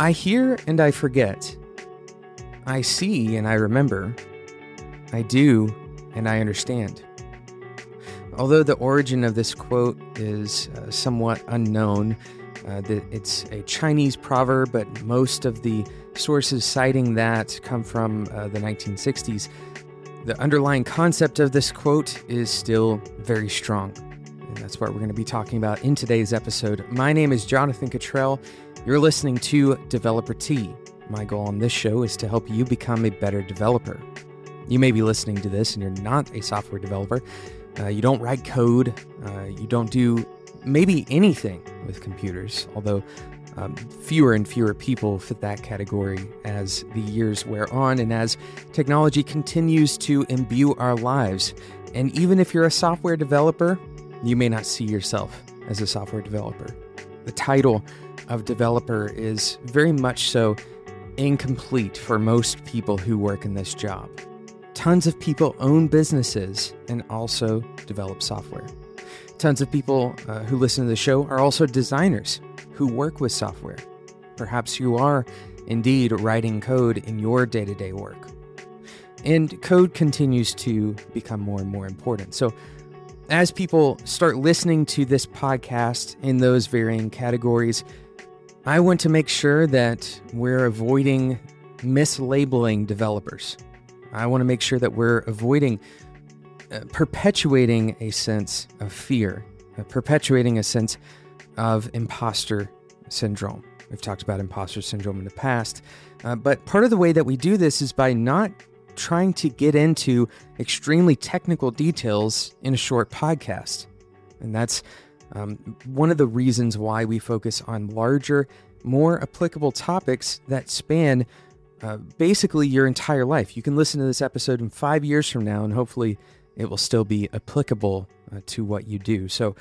I hear and I forget. I see and I remember. I do and I understand. Although the origin of this quote is uh, somewhat unknown, uh, that it's a Chinese proverb, but most of the sources citing that come from uh, the 1960s. The underlying concept of this quote is still very strong. And that's what we're going to be talking about in today's episode. My name is Jonathan Cutrell. You're listening to Developer Tea. My goal on this show is to help you become a better developer. You may be listening to this and you're not a software developer. Uh, you don't write code. Uh, you don't do maybe anything with computers, although um, fewer and fewer people fit that category as the years wear on and as technology continues to imbue our lives. And even if you're a software developer, you may not see yourself as a software developer. The title of developer is very much so incomplete for most people who work in this job. Tons of people own businesses and also develop software. Tons of people uh, who listen to the show are also designers who work with software. Perhaps you are indeed writing code in your day to day work. And code continues to become more and more important. So, as people start listening to this podcast in those varying categories, I want to make sure that we're avoiding mislabeling developers. I want to make sure that we're avoiding uh, perpetuating a sense of fear, uh, perpetuating a sense of imposter syndrome. We've talked about imposter syndrome in the past, uh, but part of the way that we do this is by not trying to get into extremely technical details in a short podcast. And that's um, one of the reasons why we focus on larger, more applicable topics that span uh, basically your entire life. You can listen to this episode in five years from now, and hopefully it will still be applicable uh, to what you do. So,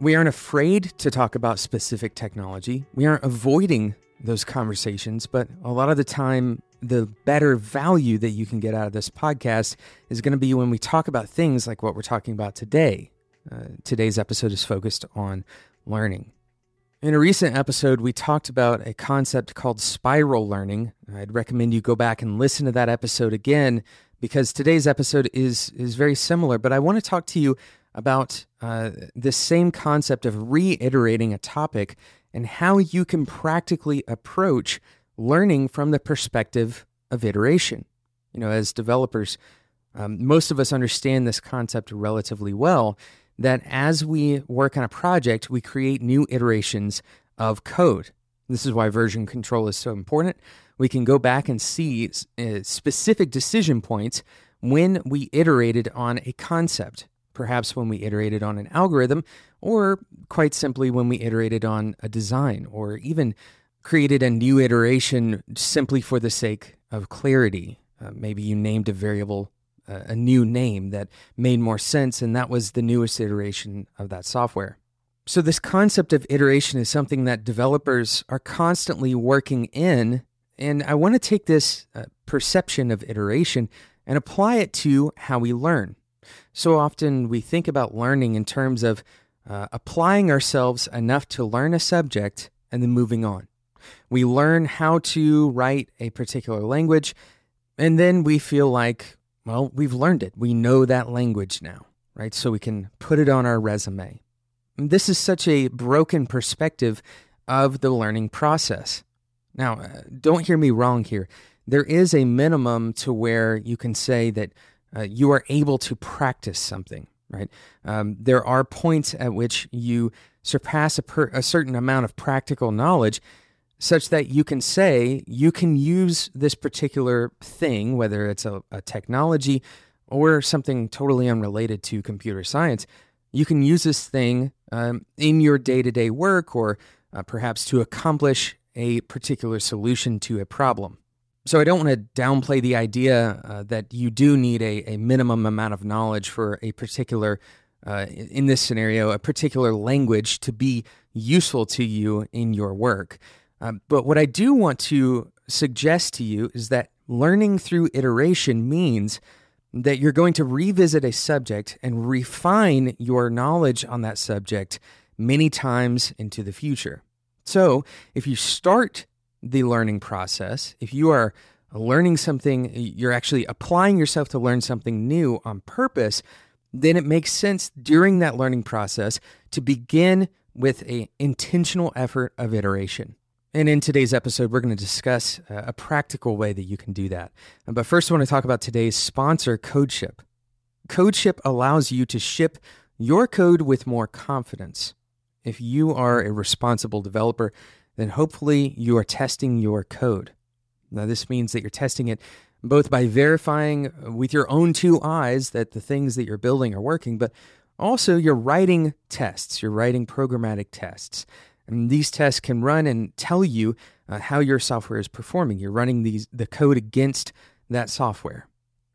we aren't afraid to talk about specific technology. We aren't avoiding those conversations, but a lot of the time, the better value that you can get out of this podcast is going to be when we talk about things like what we're talking about today uh, today's episode is focused on learning. In a recent episode, we talked about a concept called spiral learning. I'd recommend you go back and listen to that episode again because today's episode is is very similar. But I want to talk to you about uh, this same concept of reiterating a topic and how you can practically approach learning from the perspective of iteration. You know, as developers, um, most of us understand this concept relatively well that as we work on a project, we create new iterations of code. This is why version control is so important. We can go back and see uh, specific decision points when we iterated on a concept, perhaps when we iterated on an algorithm, or quite simply when we iterated on a design, or even created a new iteration simply for the sake of clarity. Uh, maybe you named a variable a new name that made more sense, and that was the newest iteration of that software. So, this concept of iteration is something that developers are constantly working in, and I want to take this uh, perception of iteration and apply it to how we learn. So often we think about learning in terms of uh, applying ourselves enough to learn a subject and then moving on. We learn how to write a particular language, and then we feel like well, we've learned it. We know that language now, right? So we can put it on our resume. This is such a broken perspective of the learning process. Now, uh, don't hear me wrong here. There is a minimum to where you can say that uh, you are able to practice something, right? Um, there are points at which you surpass a, per- a certain amount of practical knowledge such that you can say you can use this particular thing, whether it's a, a, technology or something totally unrelated to computer science, you can use this thing um, in your day to day work or uh, perhaps to accomplish a particular solution to a problem. So I don't want to downplay the idea uh, that you do need a, a, minimum amount of knowledge for a particular, uh, in this scenario, a particular language to be useful to you in your work. Um, but what I do want to suggest to you is that learning through iteration means that you're going to revisit a subject and refine your knowledge on that subject many times into the future. So, if you start the learning process, if you are learning something, you're actually applying yourself to learn something new on purpose, then it makes sense during that learning process to begin with an intentional effort of iteration. And in today's episode, we're going to discuss uh, a practical way that you can do that. Uh, but first, I want to talk about today's sponsor, CodeShip. CodeShip allows you to ship your code with more confidence. If you are a responsible developer, then hopefully you are testing your code. Now, this means that you're testing it both by verifying with your own two eyes that the things that you're building are working, but also you're writing tests, you're writing programmatic tests. And these tests can run and tell you uh, how your software is performing. You're running these, the code against that software.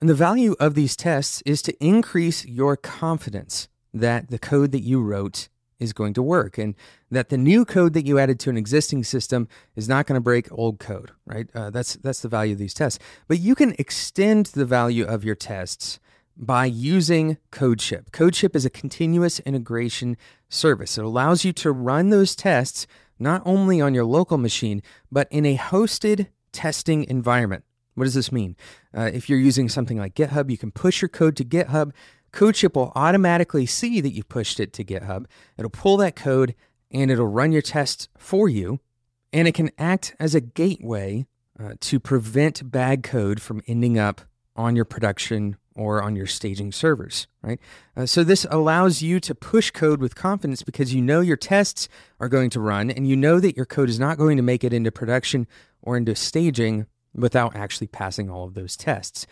And the value of these tests is to increase your confidence that the code that you wrote is going to work and that the new code that you added to an existing system is not going to break old code, right? Uh, that's, that's the value of these tests. But you can extend the value of your tests by using CodeShip. CodeShip is a continuous integration service. It allows you to run those tests not only on your local machine, but in a hosted testing environment. What does this mean? Uh, if you're using something like GitHub, you can push your code to GitHub CodeShip will automatically see that you pushed it to GitHub. It'll pull that code and it'll run your tests for you. And it can act as a gateway uh, to prevent bad code from ending up on your production or on your staging servers, right? Uh, so this allows you to push code with confidence because you know your tests are going to run and you know that your code is not going to make it into production or into staging without actually passing all of those tests.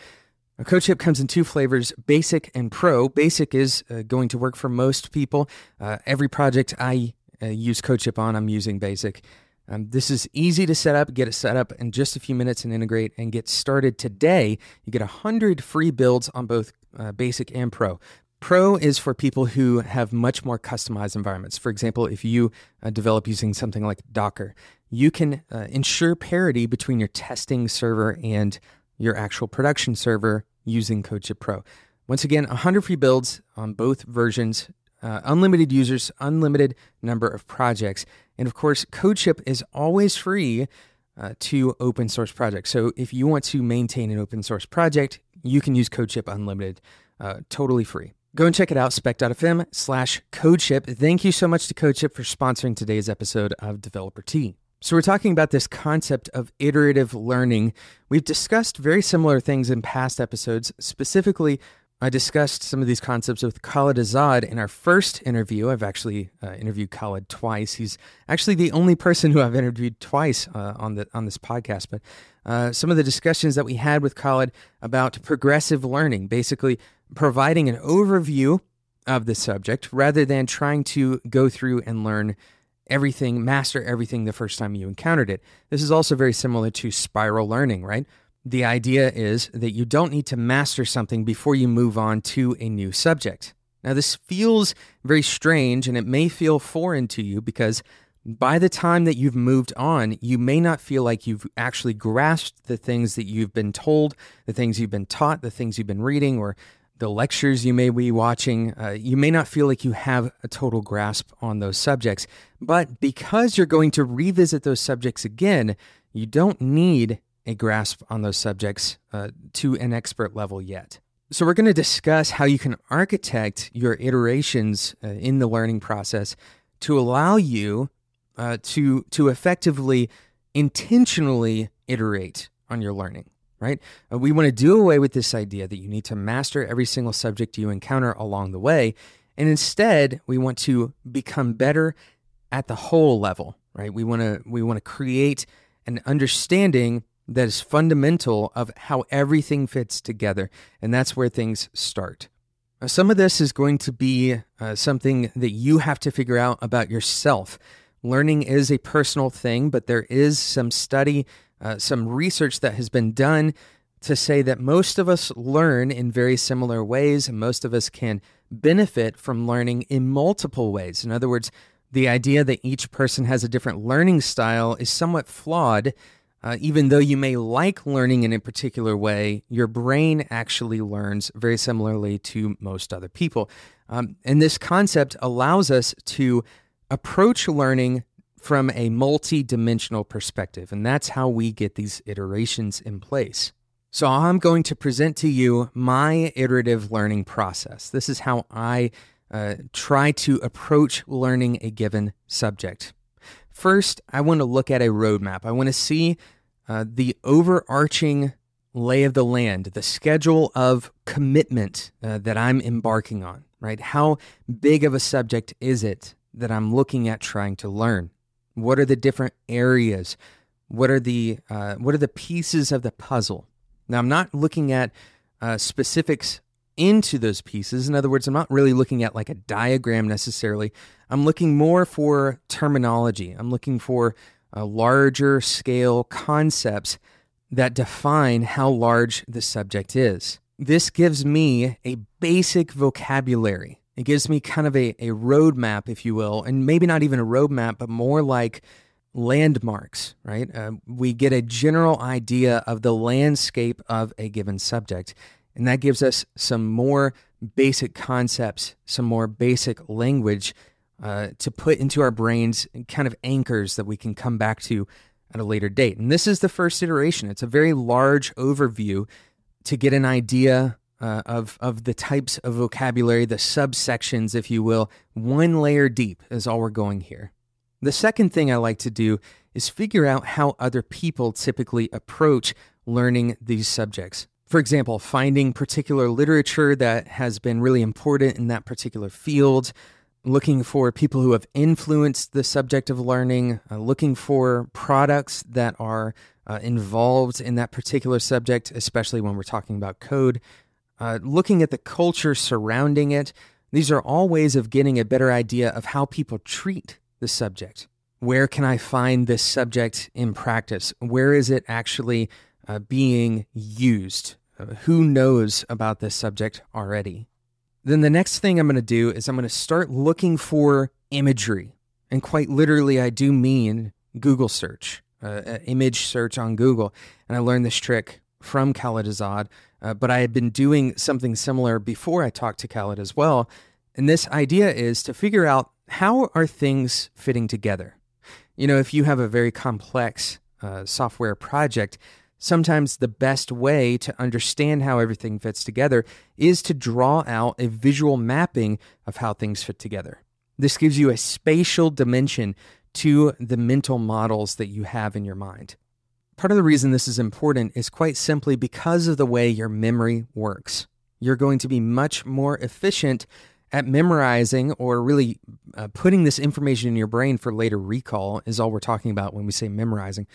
A CodeShip comes in two flavors basic and pro. Basic is uh, going to work for most people. Uh, every project I uh, use CodeShip on, I'm using basic. Um, this is easy to set up, get it set up in just a few minutes and integrate and get started today. You get 100 free builds on both uh, basic and pro. Pro is for people who have much more customized environments. For example, if you uh, develop using something like Docker, you can uh, ensure parity between your testing server and your actual production server using CodeShip Pro. Once again, 100 free builds on both versions, uh, unlimited users, unlimited number of projects. And of course, CodeShip is always free uh, to open source projects. So if you want to maintain an open source project, you can use CodeShip Unlimited uh, totally free. Go and check it out, spec.fm slash CodeShip. Thank you so much to CodeShip for sponsoring today's episode of Developer Tea. So, we're talking about this concept of iterative learning. We've discussed very similar things in past episodes. Specifically, I discussed some of these concepts with Kalid Azad in our first interview. I've actually uh, interviewed Kalid twice. He's actually the only person who I've interviewed twice uh, on the on this podcast. But uh, some of the discussions that we had with Kalid about progressive learning, basically providing an overview of the subject rather than trying to go through and learn everything, master everything the first time you encountered it. This is also very similar to spiral learning, right? The idea is that you don't need to master something before you move on to a new subject. Now, this feels very strange and it may feel foreign to you because by the time that you've moved on, you may not feel like you've actually grasped the things that you've been told, the things you've been taught, the things you've been reading, or the lectures you may be watching, uh, you may not feel like you have a total grasp on those subjects. But because you're going to revisit those subjects again, you don't need a grasp on those subjects uh, to an expert level yet. So, we're going to discuss how you can architect your iterations uh, in the learning process to allow you uh, to, to effectively, intentionally iterate on your learning right? Uh, we want to do away with this idea that you need to master every single subject you encounter along the way. And instead, we want to become better at the whole level, right? We want to we want to create an understanding that is fundamental of how everything fits together, and that's where things start. Some of this is going to be uh, something that you have to figure out about yourself. Learning is a personal thing, but there is some study uh, some research that has been done to say that most of us learn in very similar ways, and most of us can benefit from learning in multiple ways. In other words, the idea that each person has a different learning style is somewhat flawed. Uh, even though you may like learning in a particular way, your brain actually learns very similarly to most other people. Um, and this concept allows us to approach learning from a multi dimensional perspective. And that's how we get these iterations in place. So, I'm going to present to you my iterative learning process. This is how I uh, try to approach learning a given subject. First, I want to look at a roadmap. I want to see uh, the overarching lay of the land, the schedule of commitment uh, that I'm embarking on, right? How big of a subject is it that I'm looking at trying to learn? What are the different areas? What are the uh, what are the pieces of the puzzle now, I'm not looking at uh, specifics into those pieces. In other words, I'm not really looking at like a diagram necessarily. I'm looking more for terminology. I'm looking for uh, larger scale concepts that define how large the subject is. This gives me a basic vocabulary. It gives me kind of a, a roadmap, if you will, and maybe not even a roadmap, but more like landmarks, right? Uh, we get a general idea of the landscape of a given subject. And that gives us some more basic concepts, some more basic language uh, to put into our brains, kind of anchors that we can come back to at a later date. And this is the first iteration. It's a very large overview to get an idea uh, of, of the types of vocabulary, the subsections, if you will. One layer deep is all we're going here. The second thing I like to do is figure out how other people typically approach learning these subjects. For example, finding particular literature that has been really important in that particular field, looking for people who have influenced the subject of learning, uh, looking for products that are uh, involved in that particular subject, especially when we're talking about code, uh, looking at the culture surrounding it. These are all ways of getting a better idea of how people treat the subject? Where can I find this subject in practice? Where is it actually uh, being used? Uh, who knows about this subject already? Then the next thing I'm going to do is I'm going to start looking for imagery. And quite literally, I do mean Google search, uh, image search on Google. And I learned this trick from Kalid Azad, uh, but I had been doing something similar before I talked to Kalid as well. And this idea is to figure out how are things fitting together? You know, if you have a very complex uh, software project, sometimes the best way to understand how everything fits together is to draw out a visual mapping of how things fit together. This gives you a spatial dimension to the mental models that you have in your mind. Part of the reason this is important is quite simply because of the way your memory works. You're going to be much more efficient at memorizing or really uh, putting this information in your brain for later recall is all we're talking about when we say memorizing.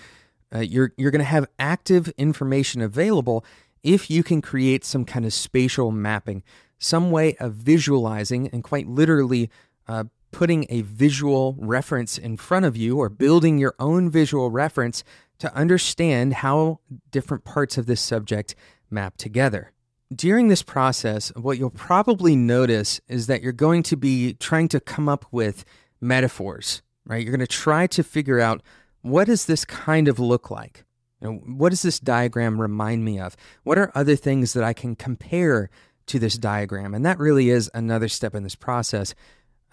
Uh, you're you're going to have active information available if you can create some kind of spatial mapping, some way of visualizing and quite literally uh, putting a visual reference in front of you or building your own visual reference to understand how different parts of this subject map together. During this process, what you'll probably notice is that you're going to be trying to come up with metaphors, right? You're going to try to figure out what does this kind of look like? You know, what does this diagram remind me of? What are other things that I can compare to this diagram? And that really is another step in this process.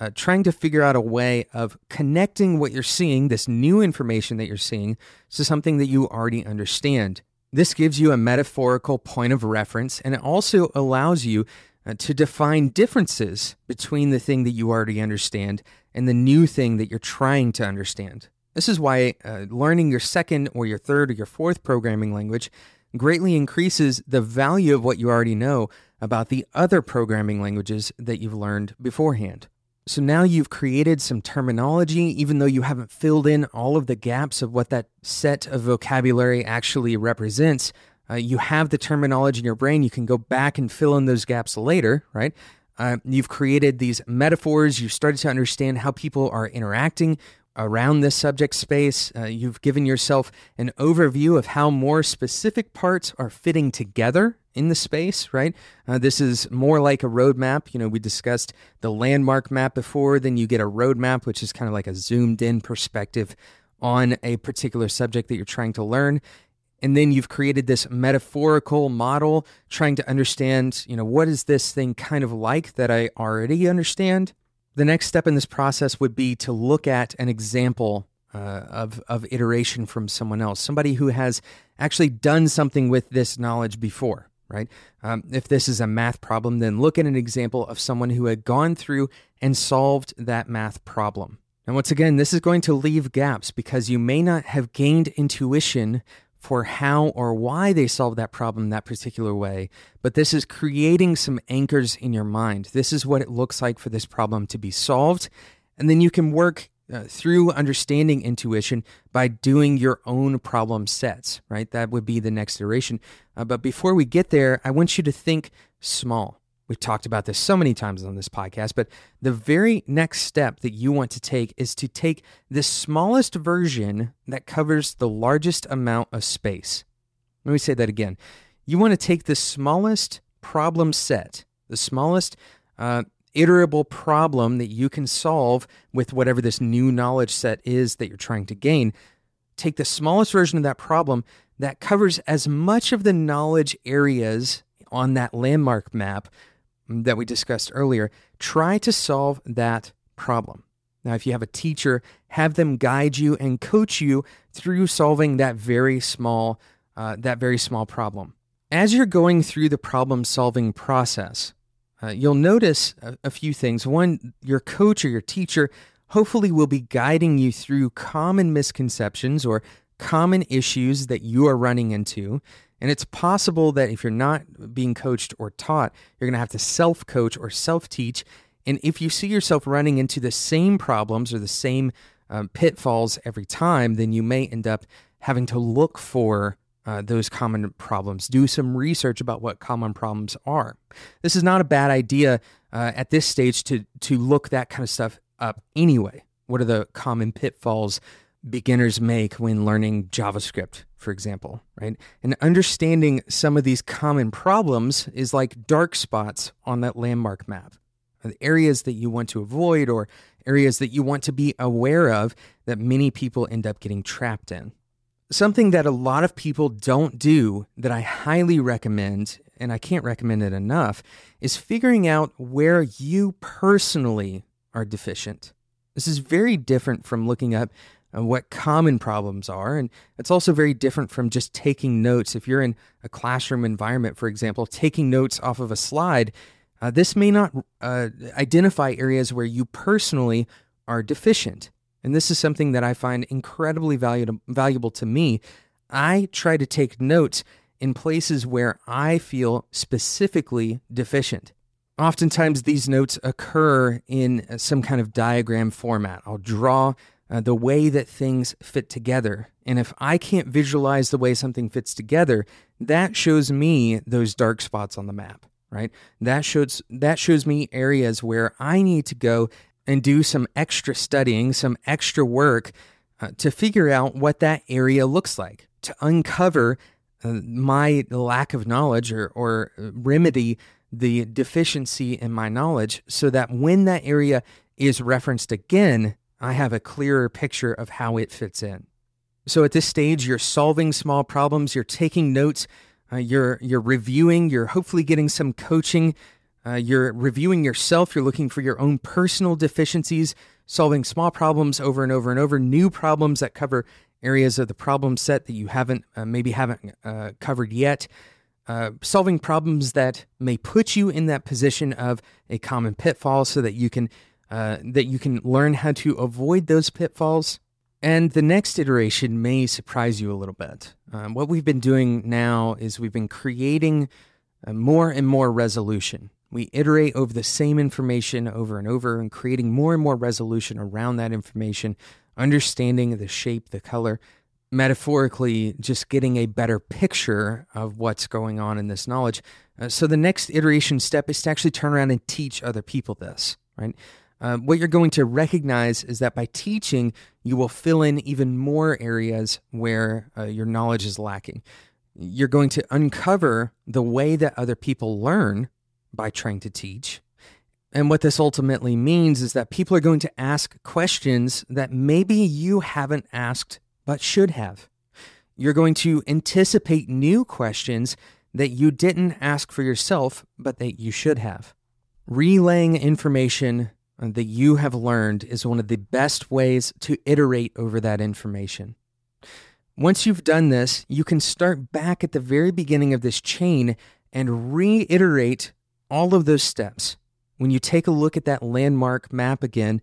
Uh, trying to figure out a way of connecting what you're seeing, this new information that you're seeing, to something that you already understand. This gives you a metaphorical point of reference and it also allows you uh, to define differences between the thing that you already understand and the new thing that you're trying to understand. This is why uh, learning your second or your third or your fourth programming language greatly increases the value of what you already know about the other programming languages that you've learned beforehand. So now you've created some terminology, even though you haven't filled in all of the gaps of what that set of vocabulary actually represents. Uh, you have the terminology in your brain. You can go back and fill in those gaps later, right? Uh, you've created these metaphors. You've started to understand how people are interacting around this subject space. Uh, you've given yourself an overview of how more specific parts are fitting together in the space, right? Uh, this is more like a roadmap. You know, we discussed the landmark map before, then you get a roadmap, which is kind of like a zoomed in perspective on a particular subject that you're trying to learn. And then you've created this metaphorical model trying to understand, you know, what is this thing kind of like that I already understand? The next step in this process would be to look at an example uh, of of iteration from someone else, somebody who has actually done something with this knowledge before. Right? Um, if this is a math problem, then look at an example of someone who had gone through and solved that math problem. And once again, this is going to leave gaps because you may not have gained intuition for how or why they solved that problem that particular way, but this is creating some anchors in your mind. This is what it looks like for this problem to be solved. And then you can work uh, through understanding intuition by doing your own problem sets, right? That would be the next iteration. Uh, but before we get there, I want you to think small. We've talked about this so many times on this podcast, but the very next step that you want to take is to take the smallest version that covers the largest amount of space. Let me say that again. You want to take the smallest problem set, the smallest uh, iterable problem that you can solve with whatever this new knowledge set is that you're trying to gain. Take the smallest version of that problem that covers as much of the knowledge areas on that landmark map that we discussed earlier, try to solve that problem. Now, if you have a teacher, have them guide you and coach you through solving that very small, uh, that very small problem. As you're going through the problem solving process, uh, you'll notice a, a few things. One, your coach or your teacher hopefully will be guiding you through common misconceptions or common issues that you are running into and it's possible that if you're not being coached or taught, you're going to have to self coach or self teach. And if you see yourself running into the same problems or the same um, pitfalls every time, then you may end up having to look for uh, those common problems. Do some research about what common problems are. This is not a bad idea uh, at this stage to to look that kind of stuff up anyway. What are the common pitfalls beginners make when learning JavaScript, for example, right? And understanding some of these common problems is like dark spots on that landmark map. The areas that you want to avoid or areas that you want to be aware of that many people end up getting trapped in. Something that a lot of people don't do that I highly recommend, and I can't recommend it enough, is figuring out where you personally are deficient. This is very different from looking up and what common problems are. And it's also very different from just taking notes. If you're in a classroom environment, for example, taking notes off of a slide, uh, this may not uh, identify areas where you personally are deficient. And this is something that I find incredibly valuable, valuable to me. I try to take notes in places where I feel specifically deficient. Oftentimes, these notes occur in some kind of diagram format. I'll draw uh, the way that things fit together. And if I can't visualize the way something fits together, that shows me those dark spots on the map, right? That shows that shows me areas where I need to go and do some extra studying, some extra work uh, to figure out what that area looks like, to uncover uh, my lack of knowledge or, or remedy the deficiency in my knowledge so that when that area is referenced again, I have a clearer picture of how it fits in. So at this stage, you're solving small problems, you're taking notes, uh, you're you're reviewing, you're hopefully getting some coaching, uh, you're reviewing yourself, you're looking for your own personal deficiencies, solving small problems over and over and over, new problems that cover areas of the problem set that you haven't uh, maybe haven't uh, covered yet. Uh, solving problems that may put you in that position of a common pitfall so that you can uh, that you can learn how to avoid those pitfalls. And the next iteration may surprise you a little bit. Um, what we've been doing now is we've been creating uh, more and more resolution. We iterate over the same information over and over and creating more and more resolution around that information, understanding the shape, the color, metaphorically, just getting a better picture of what's going on in this knowledge. Uh, so the next iteration step is to actually turn around and teach other people this, right? Uh, what you're going to recognize is that by teaching, you will fill in even more areas where uh, your knowledge is lacking. You're going to uncover the way that other people learn by trying to teach. And what this ultimately means is that people are going to ask questions that maybe you haven't asked but should have. You're going to anticipate new questions that you didn't ask for yourself but that you should have. Relaying information Uh, that you have learned is one of the best ways to iterate over that information. Once you've done this, you can start back at the very beginning of this chain and reiterate all of those steps. When you take a look at that landmark map again,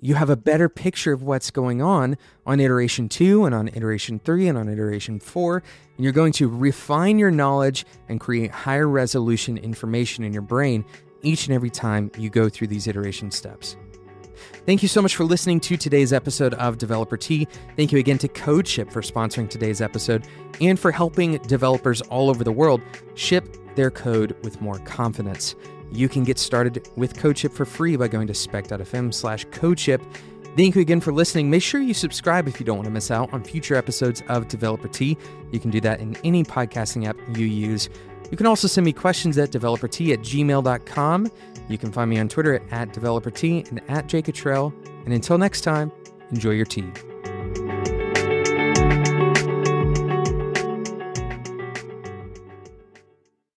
you have a better picture of what's going on on iteration two and on iteration three and on iteration four. And you're going to refine your knowledge and create higher resolution information in your brain each and every time you go through these iteration steps. Thank you so much for listening to today's episode of Developer Tea. Thank you again to CodeShip for sponsoring today's episode and for helping developers all over the world ship their code with more confidence. You can get started with CodeShip for free by going to spec.fm slash CodeShip. Thank you again for listening. Make sure you subscribe if you don't want to miss out on future episodes of Developer Tea. You can do that in any podcasting app you use. You can also send me questions at developertea at gmail.com. You can find me on Twitter at, developertea and at Jake And until next time, enjoy your tea.